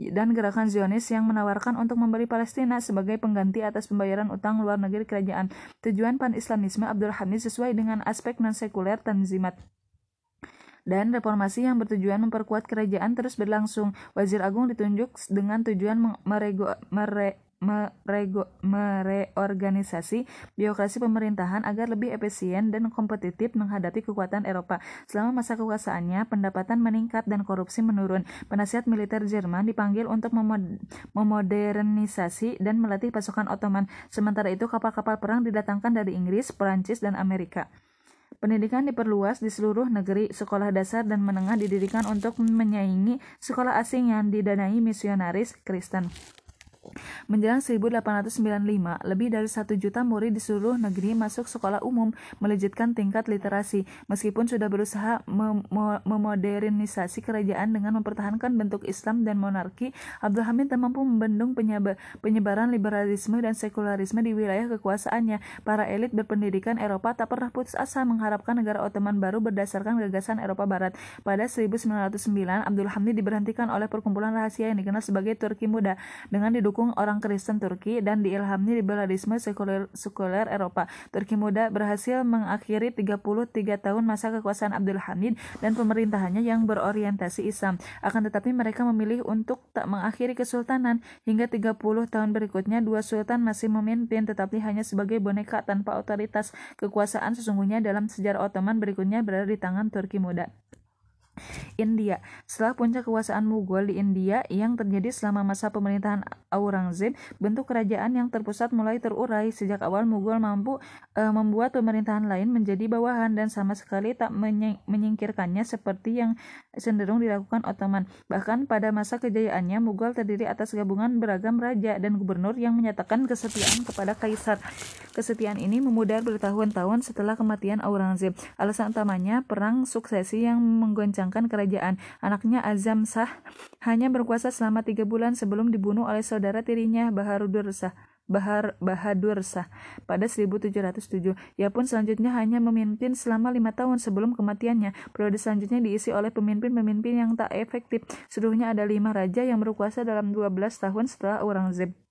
dan gerakan Zionis yang menawarkan untuk memberi Palestina sebagai pengganti atas pembayaran utang luar negeri kerajaan. Tujuan pan-Islamisme Abdul Hamid sesuai dengan aspek non-sekuler Tanzimat dan reformasi yang bertujuan memperkuat kerajaan terus berlangsung. Wazir Agung ditunjuk dengan tujuan merego, mere, mereorganisasi birokrasi pemerintahan agar lebih efisien dan kompetitif menghadapi kekuatan Eropa. Selama masa kekuasaannya, pendapatan meningkat dan korupsi menurun. Penasihat militer Jerman dipanggil untuk memodernisasi dan melatih pasukan Ottoman. Sementara itu, kapal-kapal perang didatangkan dari Inggris, Perancis, dan Amerika. Pendidikan diperluas di seluruh negeri, sekolah dasar dan menengah didirikan untuk menyaingi sekolah asing yang didanai misionaris Kristen. Menjelang 1895, lebih dari satu juta murid di seluruh negeri masuk sekolah umum, melejitkan tingkat literasi. Meskipun sudah berusaha mem memodernisasi kerajaan dengan mempertahankan bentuk Islam dan monarki, Abdul Hamid mampu membendung penyebaran liberalisme dan sekularisme di wilayah kekuasaannya. Para elit berpendidikan Eropa tak pernah putus asa mengharapkan negara Ottoman baru berdasarkan gagasan Eropa Barat. Pada 1909, Abdul Hamid diberhentikan oleh perkumpulan rahasia yang dikenal sebagai Turki Muda dengan didukung didukung orang Kristen Turki dan diilhami liberalisme sekuler, sekuler Eropa. Turki muda berhasil mengakhiri 33 tahun masa kekuasaan Abdul Hamid dan pemerintahannya yang berorientasi Islam. Akan tetapi mereka memilih untuk tak mengakhiri kesultanan. Hingga 30 tahun berikutnya, dua sultan masih memimpin tetapi hanya sebagai boneka tanpa otoritas. Kekuasaan sesungguhnya dalam sejarah Ottoman berikutnya berada di tangan Turki muda. India. Setelah puncak kekuasaan Mughal di India yang terjadi selama masa pemerintahan Aurangzeb, bentuk kerajaan yang terpusat mulai terurai. Sejak awal Mughal mampu e, membuat pemerintahan lain menjadi bawahan dan sama sekali tak menyingkirkannya seperti yang cenderung dilakukan Ottoman. Bahkan pada masa kejayaannya Mughal terdiri atas gabungan beragam raja dan gubernur yang menyatakan kesetiaan kepada kaisar. Kesetiaan ini memudar bertahun-tahun setelah kematian Aurangzeb. Alasan utamanya perang suksesi yang menggoncang mengencangkan kerajaan. Anaknya Azam Shah hanya berkuasa selama tiga bulan sebelum dibunuh oleh saudara tirinya Bahadur Shah. Bahar Bahadur Shah pada 1707. Ia pun selanjutnya hanya memimpin selama lima tahun sebelum kematiannya. Periode selanjutnya diisi oleh pemimpin-pemimpin yang tak efektif. Seluruhnya ada lima raja yang berkuasa dalam 12 tahun setelah Aurangzeb.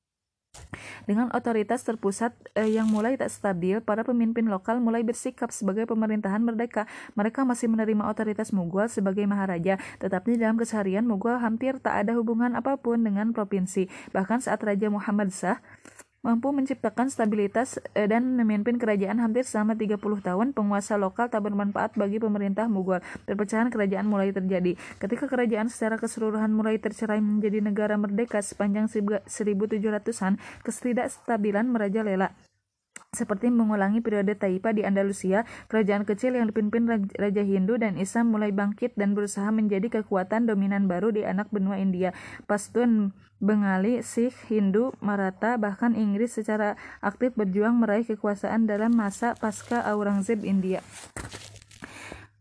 Dengan otoritas terpusat eh, yang mulai tak stabil, para pemimpin lokal mulai bersikap sebagai pemerintahan merdeka. Mereka masih menerima otoritas Mughal sebagai maharaja, tetapi dalam keseharian Mughal hampir tak ada hubungan apa pun dengan provinsi. Bahkan saat Raja Muhammad Shah mampu menciptakan stabilitas eh, dan memimpin kerajaan hampir selama 30 tahun, penguasa lokal tak bermanfaat bagi pemerintah Mughal. Perpecahan kerajaan mulai terjadi. Ketika kerajaan secara keseluruhan mulai tercerai menjadi negara merdeka sepanjang 1700-an, ketidakstabilan merajalela seperti mengulangi periode Taipa di Andalusia, kerajaan kecil yang dipimpin Raja Hindu dan Islam mulai bangkit dan berusaha menjadi kekuatan dominan baru di anak benua India. Pashtun, Bengali, Sikh, Hindu, Maratha, bahkan Inggris secara aktif berjuang meraih kekuasaan dalam masa pasca Aurangzeb India.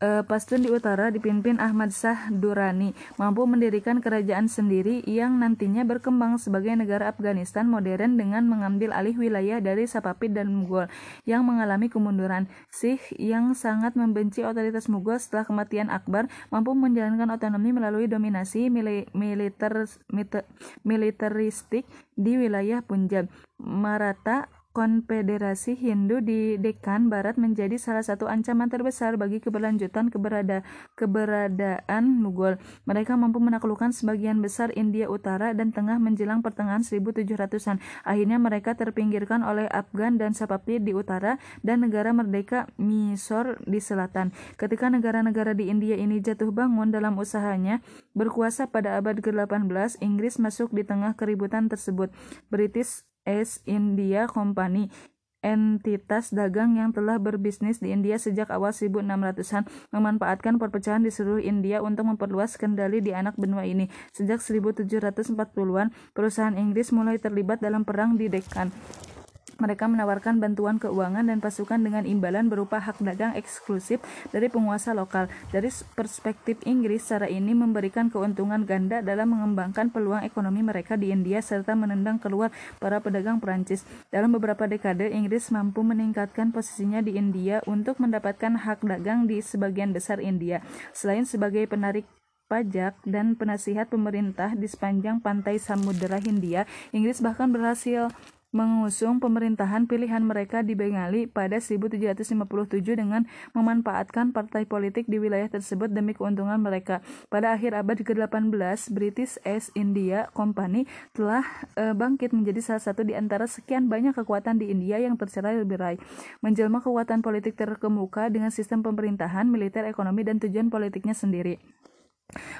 Uh, Pastun di utara dipimpin Ahmad Shah Durrani mampu mendirikan kerajaan sendiri yang nantinya berkembang sebagai negara Afghanistan modern dengan mengambil alih wilayah dari Safavid dan Mughal yang mengalami kemunduran. Sikh yang sangat membenci otoritas Mughal setelah kematian Akbar mampu menjalankan otonomi melalui dominasi militer militeristik di wilayah Punjab. Maratha Konfederasi Hindu di Dekan Barat menjadi salah satu ancaman terbesar bagi keberlanjutan keberada, keberadaan Mughal. Mereka mampu menaklukkan sebagian besar India Utara dan Tengah menjelang pertengahan 1700-an. Akhirnya mereka terpinggirkan oleh Afgan dan Safavid di utara dan negara merdeka Mysore di selatan. Ketika negara-negara di India ini jatuh bangun dalam usahanya berkuasa pada abad ke-18, Inggris masuk di tengah keributan tersebut. British East India Company entitas dagang yang telah berbisnis di India sejak awal 1600-an memanfaatkan perpecahan di seluruh India untuk memperluas kendali di anak benua ini. Sejak 1740-an, perusahaan Inggris mulai terlibat dalam perang di Deccan. Mereka menawarkan bantuan keuangan dan pasukan dengan imbalan berupa hak dagang eksklusif dari penguasa lokal. Dari perspektif Inggris, cara ini memberikan keuntungan ganda dalam mengembangkan peluang ekonomi mereka di India serta menendang keluar para pedagang Perancis. Dalam beberapa dekade, Inggris mampu meningkatkan posisinya di India untuk mendapatkan hak dagang di sebagian besar India. Selain sebagai penarik pajak dan penasihat pemerintah di sepanjang pantai Samudera Hindia, Inggris bahkan berhasil mengusung pemerintahan pilihan mereka di Bengali pada 1757 dengan memanfaatkan partai politik di wilayah tersebut demi keuntungan mereka. Pada akhir abad ke-18, British East India Company telah e, bangkit menjadi salah satu di antara sekian banyak kekuatan di India yang tercerai berai. Menjelma kekuatan politik terkemuka dengan sistem pemerintahan, militer, ekonomi, dan tujuan politiknya sendiri.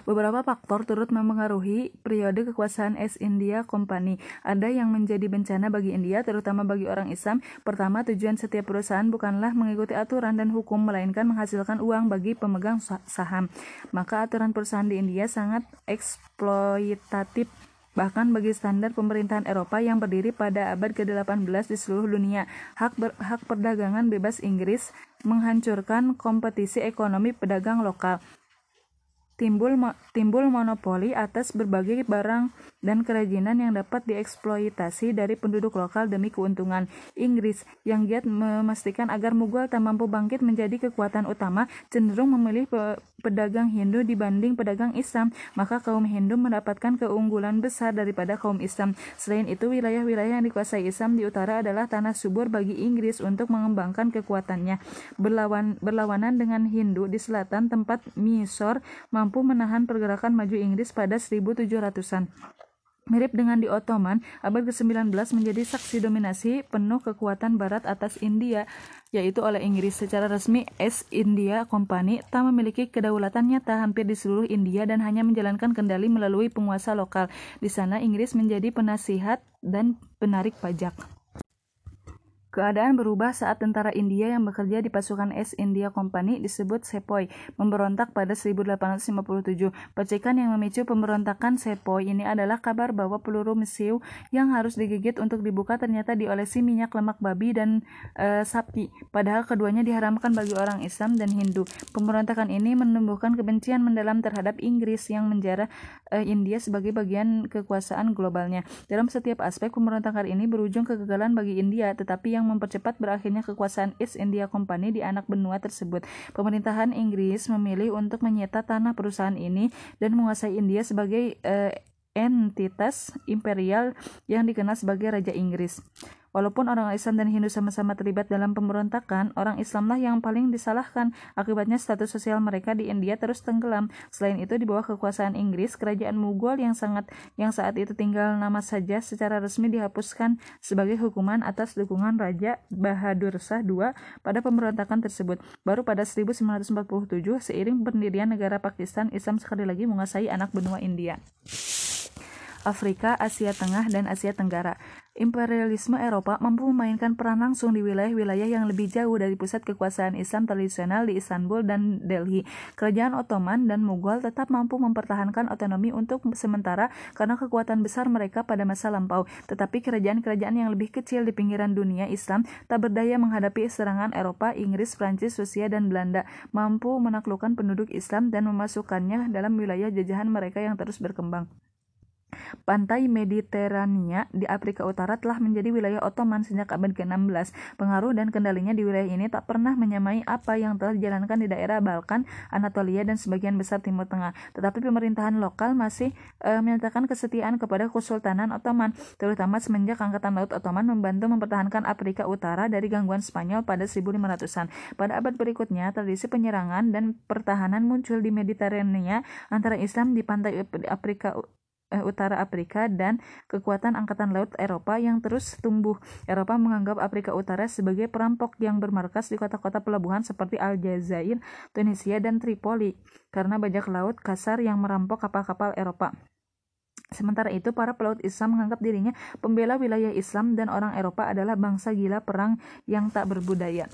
Beberapa faktor turut mempengaruhi periode kekuasaan East India Company. Ada yang menjadi bencana bagi India, terutama bagi orang Islam. Pertama, tujuan setiap perusahaan bukanlah mengikuti aturan dan hukum, melainkan menghasilkan uang bagi pemegang saham. Maka aturan perusahaan di India sangat eksploitatif bahkan bagi standar pemerintahan Eropa yang berdiri pada abad ke-18 di seluruh dunia. Hak, ber, hak perdagangan bebas Inggris menghancurkan kompetisi ekonomi pedagang lokal timbul timbul monopoli atas berbagai barang dan kerajinan yang dapat dieksploitasi dari penduduk lokal demi keuntungan. Inggris yang giat memastikan agar Mughal tak mampu bangkit menjadi kekuatan utama cenderung memilih pe pedagang Hindu dibanding pedagang Islam. Maka kaum Hindu mendapatkan keunggulan besar daripada kaum Islam. Selain itu wilayah-wilayah yang dikuasai Islam di utara adalah tanah subur bagi Inggris untuk mengembangkan kekuatannya. Berlawan berlawanan dengan Hindu di selatan tempat Mysore mampu menahan pergerakan maju Inggris pada 1700-an. Mirip dengan di Ottoman, abad ke-19 menjadi saksi dominasi penuh kekuatan barat atas India, yaitu oleh Inggris. Secara resmi, East India Company tak memiliki kedaulatan nyata hampir di seluruh India dan hanya menjalankan kendali melalui penguasa lokal. Di sana, Inggris menjadi penasihat dan penarik pajak. Keadaan berubah saat tentara India yang bekerja di pasukan East India Company disebut Sepoy memberontak pada 1857. Percikan yang memicu pemberontakan Sepoy ini adalah kabar bahwa peluru mesiu yang harus digigit untuk dibuka ternyata diolesi minyak lemak babi dan e, sapi. Padahal keduanya diharamkan bagi orang Islam dan Hindu. Pemberontakan ini menumbuhkan kebencian mendalam terhadap Inggris yang menjara e, India sebagai bagian kekuasaan globalnya. Dalam setiap aspek pemberontakan ini berujung kegagalan bagi India, tetapi yang yang mempercepat berakhirnya kekuasaan East India Company di anak benua tersebut. Pemerintahan Inggris memilih untuk menyita tanah perusahaan ini dan menguasai India sebagai uh, entitas imperial yang dikenal sebagai Raja Inggris. Walaupun orang Islam dan Hindu sama-sama terlibat dalam pemberontakan, orang Islamlah yang paling disalahkan. Akibatnya status sosial mereka di India terus tenggelam. Selain itu di bawah kekuasaan Inggris, kerajaan Mughal yang sangat yang saat itu tinggal nama saja secara resmi dihapuskan sebagai hukuman atas dukungan Raja Bahadur Shah II pada pemberontakan tersebut. Baru pada 1947 seiring pendirian negara Pakistan, Islam sekali lagi menguasai anak benua India. Afrika, Asia Tengah, dan Asia Tenggara. Imperialisme Eropa mampu memainkan peran langsung di wilayah-wilayah yang lebih jauh dari pusat kekuasaan Islam tradisional di Istanbul dan Delhi. Kerajaan Ottoman dan Mughal tetap mampu mempertahankan otonomi untuk sementara karena kekuatan besar mereka pada masa lampau. Tetapi kerajaan-kerajaan yang lebih kecil di pinggiran dunia Islam tak berdaya menghadapi serangan Eropa, Inggris, Prancis, Rusia, dan Belanda, mampu menaklukkan penduduk Islam dan memasukkannya dalam wilayah jajahan mereka yang terus berkembang. Pantai Mediterania di Afrika Utara telah menjadi wilayah Ottoman sejak abad ke-16. Pengaruh dan kendalinya di wilayah ini tak pernah menyamai apa yang telah dijalankan di daerah Balkan, Anatolia, dan sebagian besar Timur Tengah. Tetapi pemerintahan lokal masih e, menyatakan kesetiaan kepada Kesultanan Ottoman, terutama semenjak Angkatan Laut Ottoman membantu mempertahankan Afrika Utara dari gangguan Spanyol pada 1500-an. Pada abad berikutnya, tradisi penyerangan dan pertahanan muncul di Mediterania antara Islam di pantai Afrika uh, utara Afrika dan kekuatan angkatan laut Eropa yang terus tumbuh. Eropa menganggap Afrika Utara sebagai perampok yang bermarkas di kota-kota pelabuhan seperti Aljazair, Tunisia, dan Tripoli karena bajak laut kasar yang merampok kapal-kapal Eropa. Sementara itu, para pelaut Islam menganggap dirinya pembela wilayah Islam dan orang Eropa adalah bangsa gila perang yang tak berbudaya.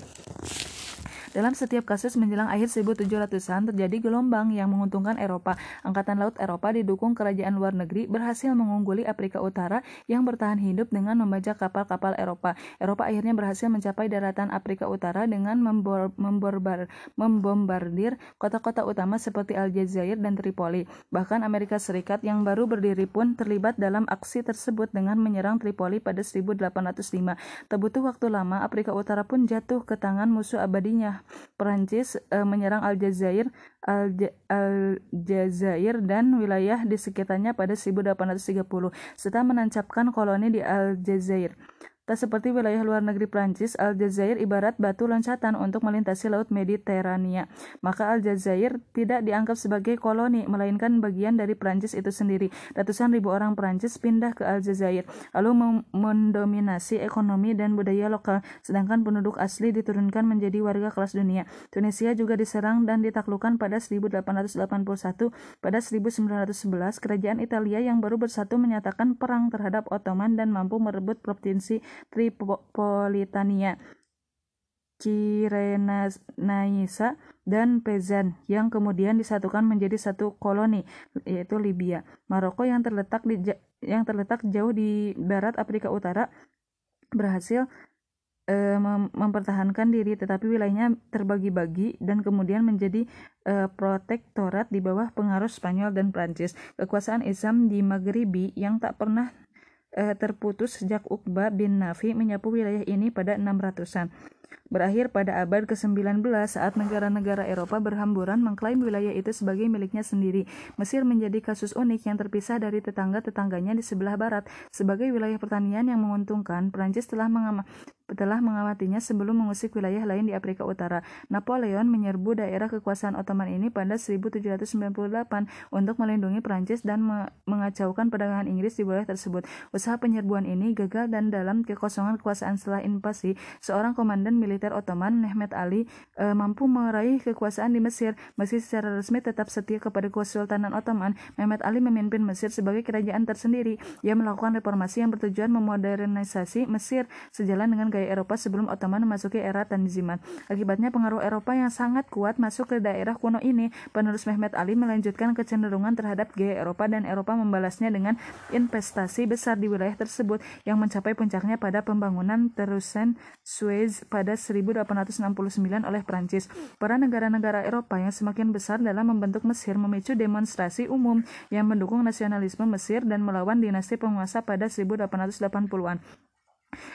Dalam setiap kasus menjelang akhir 1700-an terjadi gelombang yang menguntungkan Eropa. Angkatan Laut Eropa didukung kerajaan luar negeri berhasil mengungguli Afrika Utara yang bertahan hidup dengan membajak kapal-kapal Eropa. Eropa akhirnya berhasil mencapai daratan Afrika Utara dengan membor memborbar membombardir kota-kota utama seperti Aljazair dan Tripoli. Bahkan Amerika Serikat yang baru berdiri pun terlibat dalam aksi tersebut dengan menyerang Tripoli pada 1805. Tak butuh waktu lama, Afrika Utara pun jatuh ke tangan musuh abadinya Perancis uh, menyerang Aljazair, Aljazair dan wilayah di sekitarnya pada 1830 serta menancapkan koloni di Aljazair. Tak seperti wilayah luar negeri Prancis, Aljazair ibarat batu loncatan untuk melintasi Laut Mediterania. Maka Aljazair tidak dianggap sebagai koloni, melainkan bagian dari Prancis itu sendiri. Ratusan ribu orang Prancis pindah ke Aljazair, lalu mendominasi ekonomi dan budaya lokal, sedangkan penduduk asli diturunkan menjadi warga kelas dunia. Tunisia juga diserang dan ditaklukkan pada 1881. Pada 1911, kerajaan Italia yang baru bersatu menyatakan perang terhadap Ottoman dan mampu merebut provinsi Tripolitania, Cirenaica, dan Pezan yang kemudian disatukan menjadi satu koloni yaitu Libya. Maroko yang terletak di yang terletak jauh di barat Afrika Utara berhasil e, mem mempertahankan diri tetapi wilayahnya terbagi-bagi dan kemudian menjadi e, protektorat di bawah pengaruh Spanyol dan Prancis. Kekuasaan Islam di Maghribi yang tak pernah eh, terputus sejak Uqba bin Nafi menyapu wilayah ini pada 600-an. Berakhir pada abad ke-19 saat negara-negara Eropa berhamburan mengklaim wilayah itu sebagai miliknya sendiri. Mesir menjadi kasus unik yang terpisah dari tetangga-tetangganya di sebelah barat. Sebagai wilayah pertanian yang menguntungkan, Prancis telah telah mengawatinya sebelum mengusik wilayah lain di Afrika Utara. Napoleon menyerbu daerah kekuasaan Ottoman ini pada 1798 untuk melindungi Prancis dan me mengacaukan perdagangan Inggris di wilayah tersebut. Usaha penyerbuan ini gagal dan dalam kekosongan kekuasaan setelah invasi, seorang komandan militer Ottoman, Mehmet Ali, e, mampu meraih kekuasaan di Mesir. Meski secara resmi tetap setia kepada Kesultanan Ottoman, Mehmet Ali memimpin Mesir sebagai kerajaan tersendiri. Ia melakukan reformasi yang bertujuan memodernisasi Mesir sejalan dengan gaya Eropa sebelum Ottoman memasuki era Tanzimat. Akibatnya pengaruh Eropa yang sangat kuat masuk ke daerah kuno ini. Penerus Mehmet Ali melanjutkan kecenderungan terhadap gaya Eropa dan Eropa membalasnya dengan investasi besar di wilayah tersebut yang mencapai puncaknya pada pembangunan terusan Suez pada 1869 oleh Prancis. Para negara-negara Eropa yang semakin besar dalam membentuk Mesir memicu demonstrasi umum yang mendukung nasionalisme Mesir dan melawan dinasti penguasa pada 1880-an.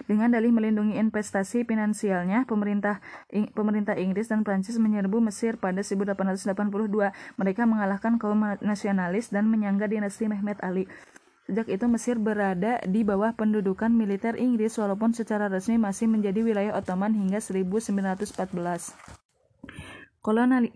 Dengan dalih melindungi investasi finansialnya, pemerintah pemerintah Inggris dan Prancis menyerbu Mesir pada 1882. Mereka mengalahkan kaum nasionalis dan menyangga dinasti Mehmet Ali. Sejak itu Mesir berada di bawah pendudukan militer Inggris walaupun secara resmi masih menjadi wilayah Ottoman hingga 1914. Kolonial,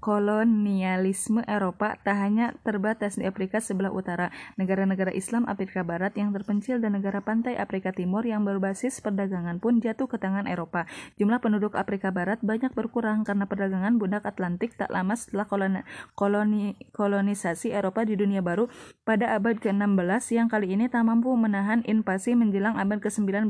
kolonialisme Eropa tak hanya terbatas di Afrika sebelah utara, negara-negara Islam Afrika Barat yang terpencil dan negara pantai Afrika Timur yang berbasis perdagangan pun jatuh ke tangan Eropa. Jumlah penduduk Afrika Barat banyak berkurang karena perdagangan bundak Atlantik tak lama setelah koloni, kolonisasi Eropa di dunia baru pada abad ke-16 yang kali ini tak mampu menahan invasi menjelang abad ke-19.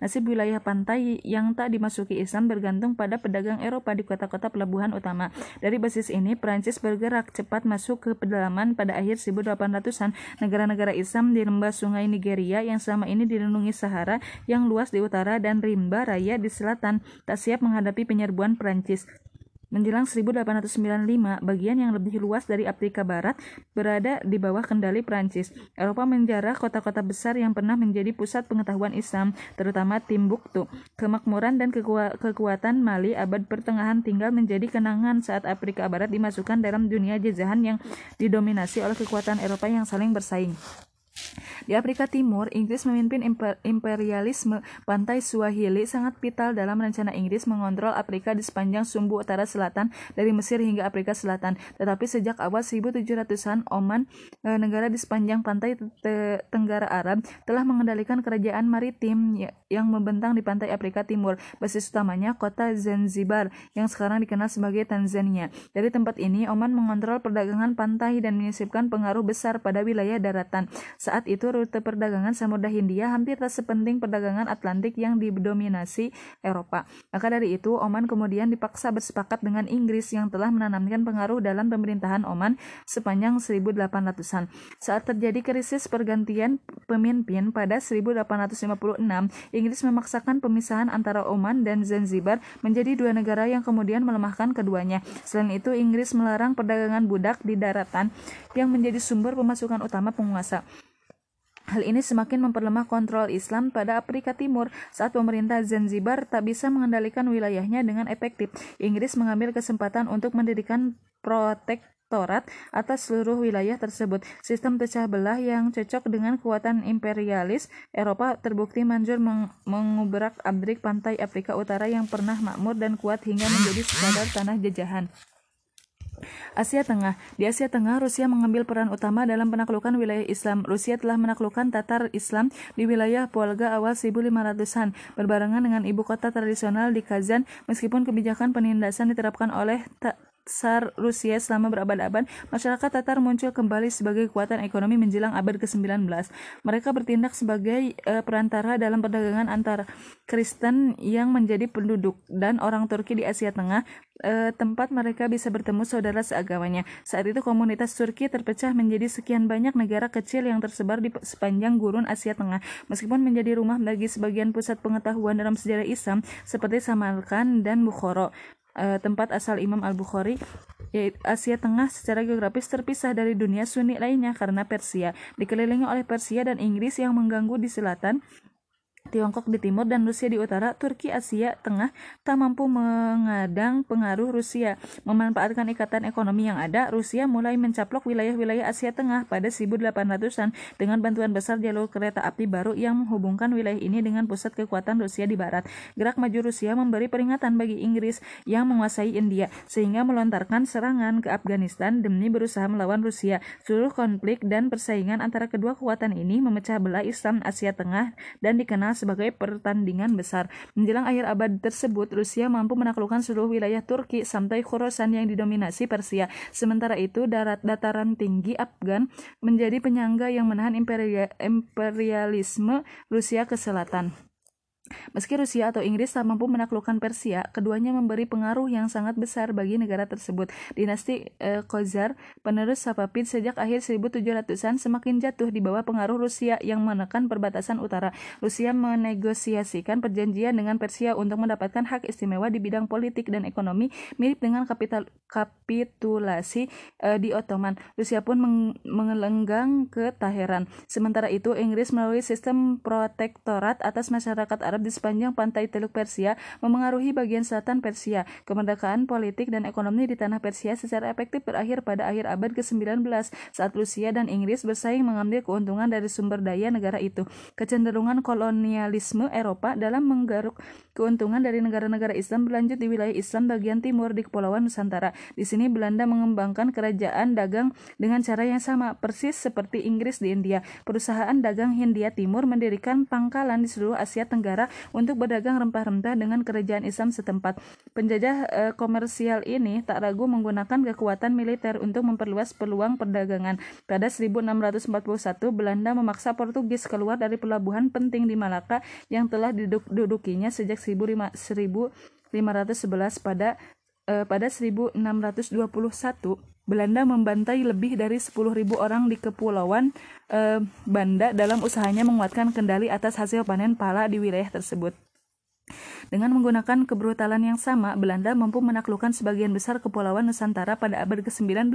Nasib wilayah pantai yang tak dimasuki Islam bergantung pada pedagang Eropa di kota-kota pelabuhan utama. Dari basis ini, Prancis bergerak cepat masuk ke pedalaman pada akhir 1800-an. Negara-negara Islam di lembah sungai Nigeria yang selama ini dilindungi Sahara yang luas di utara dan rimba raya di selatan tak siap menghadapi penyerbuan Prancis. Menjelang 1895, bagian yang lebih luas dari Afrika Barat berada di bawah kendali Prancis. Eropa menjarah kota-kota besar yang pernah menjadi pusat pengetahuan Islam, terutama Timbuktu. Kemakmuran dan keku kekuatan Mali abad pertengahan tinggal menjadi kenangan saat Afrika Barat dimasukkan dalam dunia jajahan yang didominasi oleh kekuatan Eropa yang saling bersaing. Di Afrika Timur, Inggris memimpin imper imperialisme. Pantai Swahili sangat vital dalam rencana Inggris mengontrol Afrika di sepanjang sumbu utara selatan dari Mesir hingga Afrika Selatan. Tetapi sejak awal 1700-an, Oman, e, negara di sepanjang pantai Tenggara Arab, telah mengendalikan kerajaan maritim ya, yang membentang di pantai Afrika Timur. Basis utamanya kota Zanzibar yang sekarang dikenal sebagai Tanzania. Dari tempat ini, Oman mengontrol perdagangan pantai dan menyisipkan pengaruh besar pada wilayah daratan. Saat itu rute perdagangan Samudra Hindia hampir tak sepenting perdagangan Atlantik yang didominasi Eropa. Maka dari itu, Oman kemudian dipaksa bersepakat dengan Inggris yang telah menanamkan pengaruh dalam pemerintahan Oman sepanjang 1800-an. Saat terjadi krisis pergantian pemimpin pada 1856, Inggris memaksakan pemisahan antara Oman dan Zanzibar menjadi dua negara yang kemudian melemahkan keduanya. Selain itu, Inggris melarang perdagangan budak di daratan yang menjadi sumber pemasukan utama penguasa. Hal ini semakin memperlemah kontrol Islam pada Afrika Timur saat pemerintah Zanzibar tak bisa mengendalikan wilayahnya dengan efektif. Inggris mengambil kesempatan untuk mendirikan protektorat atas seluruh wilayah tersebut. Sistem pecah belah yang cocok dengan kekuatan imperialis Eropa terbukti manjur meng mengubrak abrik pantai Afrika Utara yang pernah makmur dan kuat hingga menjadi sekadar tanah jajahan. Asia Tengah. Di Asia Tengah, Rusia mengambil peran utama dalam penaklukan wilayah Islam. Rusia telah menaklukkan Tatar Islam di wilayah Volga awal 1500-an, berbarengan dengan ibu kota tradisional di Kazan, meskipun kebijakan penindasan diterapkan oleh Tsar Rusia selama berabad-abad, masyarakat Tatar muncul kembali sebagai kekuatan ekonomi menjelang abad ke-19. Mereka bertindak sebagai uh, perantara dalam perdagangan antara Kristen yang menjadi penduduk dan orang Turki di Asia Tengah, uh, tempat mereka bisa bertemu saudara seagamanya. Saat itu komunitas Turki terpecah menjadi sekian banyak negara kecil yang tersebar di sepanjang gurun Asia Tengah. Meskipun menjadi rumah bagi sebagian pusat pengetahuan dalam sejarah Islam seperti Samarkand dan Bukhara uh, tempat asal Imam Al-Bukhari yaitu Asia Tengah secara geografis terpisah dari dunia Sunni lainnya karena Persia dikelilingi oleh Persia dan Inggris yang mengganggu di selatan Tiongkok di timur dan Rusia di utara, Turki Asia Tengah tak mampu mengadang pengaruh Rusia. Memanfaatkan ikatan ekonomi yang ada, Rusia mulai mencaplok wilayah-wilayah Asia Tengah pada 1800-an dengan bantuan besar jalur kereta api baru yang menghubungkan wilayah ini dengan pusat kekuatan Rusia di barat. Gerak maju Rusia memberi peringatan bagi Inggris yang menguasai India, sehingga melontarkan serangan ke Afghanistan demi berusaha melawan Rusia. Seluruh konflik dan persaingan antara kedua kekuatan ini memecah belah Islam Asia Tengah dan dikenal sebagai pertandingan besar. Menjelang akhir abad tersebut, Rusia mampu menaklukkan seluruh wilayah Turki sampai Khorasan yang didominasi Persia. Sementara itu, darat dataran tinggi Afgan menjadi penyangga yang menahan imperialisme Rusia ke selatan. Meski Rusia atau Inggris tak mampu menaklukkan Persia, keduanya memberi pengaruh yang sangat besar bagi negara tersebut. Dinasti eh, Khazar, penerus Safavid sejak akhir 1700-an semakin jatuh di bawah pengaruh Rusia yang menekan perbatasan utara. Rusia menegosiasikan perjanjian dengan Persia untuk mendapatkan hak istimewa di bidang politik dan ekonomi mirip dengan kapital kapitulasi eh, di Ottoman. Rusia pun meng mengelenggang ke Teheran. Sementara itu, Inggris melalui sistem protektorat atas masyarakat Arab di sepanjang pantai Teluk Persia memengaruhi bagian selatan Persia. Kemerdekaan politik dan ekonomi di tanah Persia secara efektif berakhir pada akhir abad ke-19 saat Rusia dan Inggris bersaing mengambil keuntungan dari sumber daya negara itu. Kecenderungan kolonialisme Eropa dalam menggaruk keuntungan dari negara-negara Islam berlanjut di wilayah Islam bagian timur di Kepulauan Nusantara. Di sini Belanda mengembangkan kerajaan dagang dengan cara yang sama, persis seperti Inggris di India. Perusahaan dagang Hindia Timur mendirikan pangkalan di seluruh Asia Tenggara untuk berdagang rempah-rempah dengan kerajaan Islam setempat. Penjajah e, komersial ini tak ragu menggunakan kekuatan militer untuk memperluas peluang perdagangan. Pada 1641, Belanda memaksa Portugis keluar dari pelabuhan penting di Malaka yang telah didudukinya sejak 1511 pada eh, pada 1621 Belanda membantai lebih dari 10.000 orang di kepulauan eh, Banda dalam usahanya menguatkan kendali atas hasil panen pala di wilayah tersebut. Dengan menggunakan kebrutalan yang sama, Belanda mampu menaklukkan sebagian besar kepulauan Nusantara pada abad ke-19.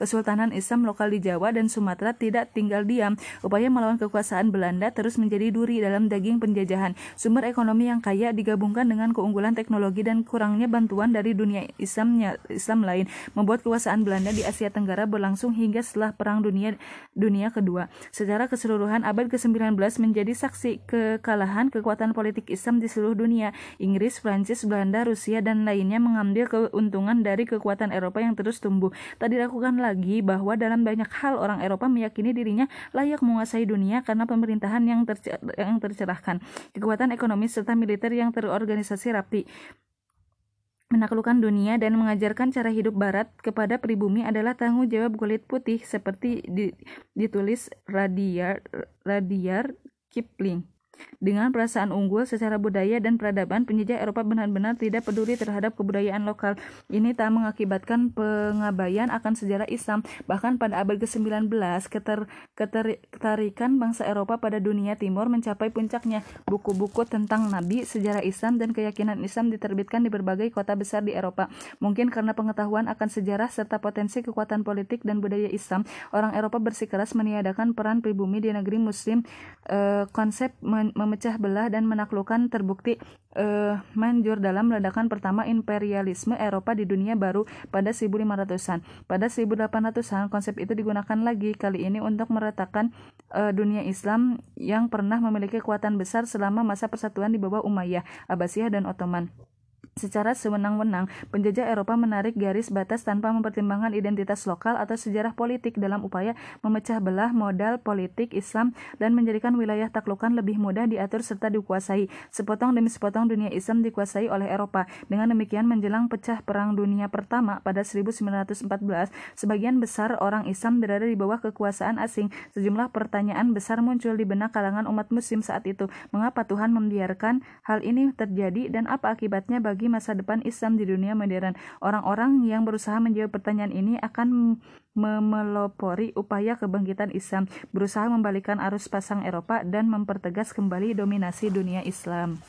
Kesultanan Islam lokal di Jawa dan Sumatera tidak tinggal diam. Upaya melawan kekuasaan Belanda terus menjadi duri dalam daging penjajahan. Sumber ekonomi yang kaya digabungkan dengan keunggulan teknologi dan kurangnya bantuan dari dunia Islamnya, Islam lain, membuat kekuasaan Belanda di Asia Tenggara berlangsung hingga setelah Perang Dunia Dunia Kedua. Secara keseluruhan, abad ke-19 menjadi saksi kekalahan kekuatan politik Islam di seluruh dunia. Inggris, Prancis, Belanda, Rusia, dan lainnya mengambil keuntungan dari kekuatan Eropa yang terus tumbuh. Tak diragukan lagi bahwa dalam banyak hal orang Eropa meyakini dirinya layak menguasai dunia karena pemerintahan yang, tercer yang tercerahkan, kekuatan ekonomi serta militer yang terorganisasi rapi menaklukkan dunia dan mengajarkan cara hidup barat kepada pribumi adalah tanggung jawab kulit putih seperti ditulis Radiar Radiar Kipling. Dengan perasaan unggul secara budaya dan peradaban, penjajah Eropa benar-benar tidak peduli terhadap kebudayaan lokal. Ini tak mengakibatkan pengabaian akan sejarah Islam. Bahkan pada abad ke-19, keter, ketarikan bangsa Eropa pada dunia timur mencapai puncaknya. Buku-buku tentang Nabi, sejarah Islam, dan keyakinan Islam diterbitkan di berbagai kota besar di Eropa. Mungkin karena pengetahuan akan sejarah serta potensi kekuatan politik dan budaya Islam, orang Eropa bersikeras meniadakan peran pribumi di negeri Muslim. E, konsep memecah belah dan menaklukkan terbukti uh, manjur dalam ledakan pertama imperialisme Eropa di dunia baru pada 1500-an. Pada 1800-an konsep itu digunakan lagi kali ini untuk meratakan uh, dunia Islam yang pernah memiliki kekuatan besar selama masa persatuan di bawah Umayyah, Abbasiyah dan Ottoman. Secara sewenang-wenang, penjajah Eropa menarik garis batas tanpa mempertimbangkan identitas lokal atau sejarah politik dalam upaya memecah belah modal politik Islam dan menjadikan wilayah taklukan lebih mudah diatur serta dikuasai. Sepotong demi sepotong dunia Islam dikuasai oleh Eropa. Dengan demikian menjelang pecah Perang Dunia Pertama pada 1914, sebagian besar orang Islam berada di bawah kekuasaan asing. Sejumlah pertanyaan besar muncul di benak kalangan umat muslim saat itu. Mengapa Tuhan membiarkan hal ini terjadi dan apa akibatnya bagi bagi masa depan Islam di dunia modern. Orang-orang yang berusaha menjawab pertanyaan ini akan memelopori upaya kebangkitan Islam, berusaha membalikan arus pasang Eropa dan mempertegas kembali dominasi dunia Islam.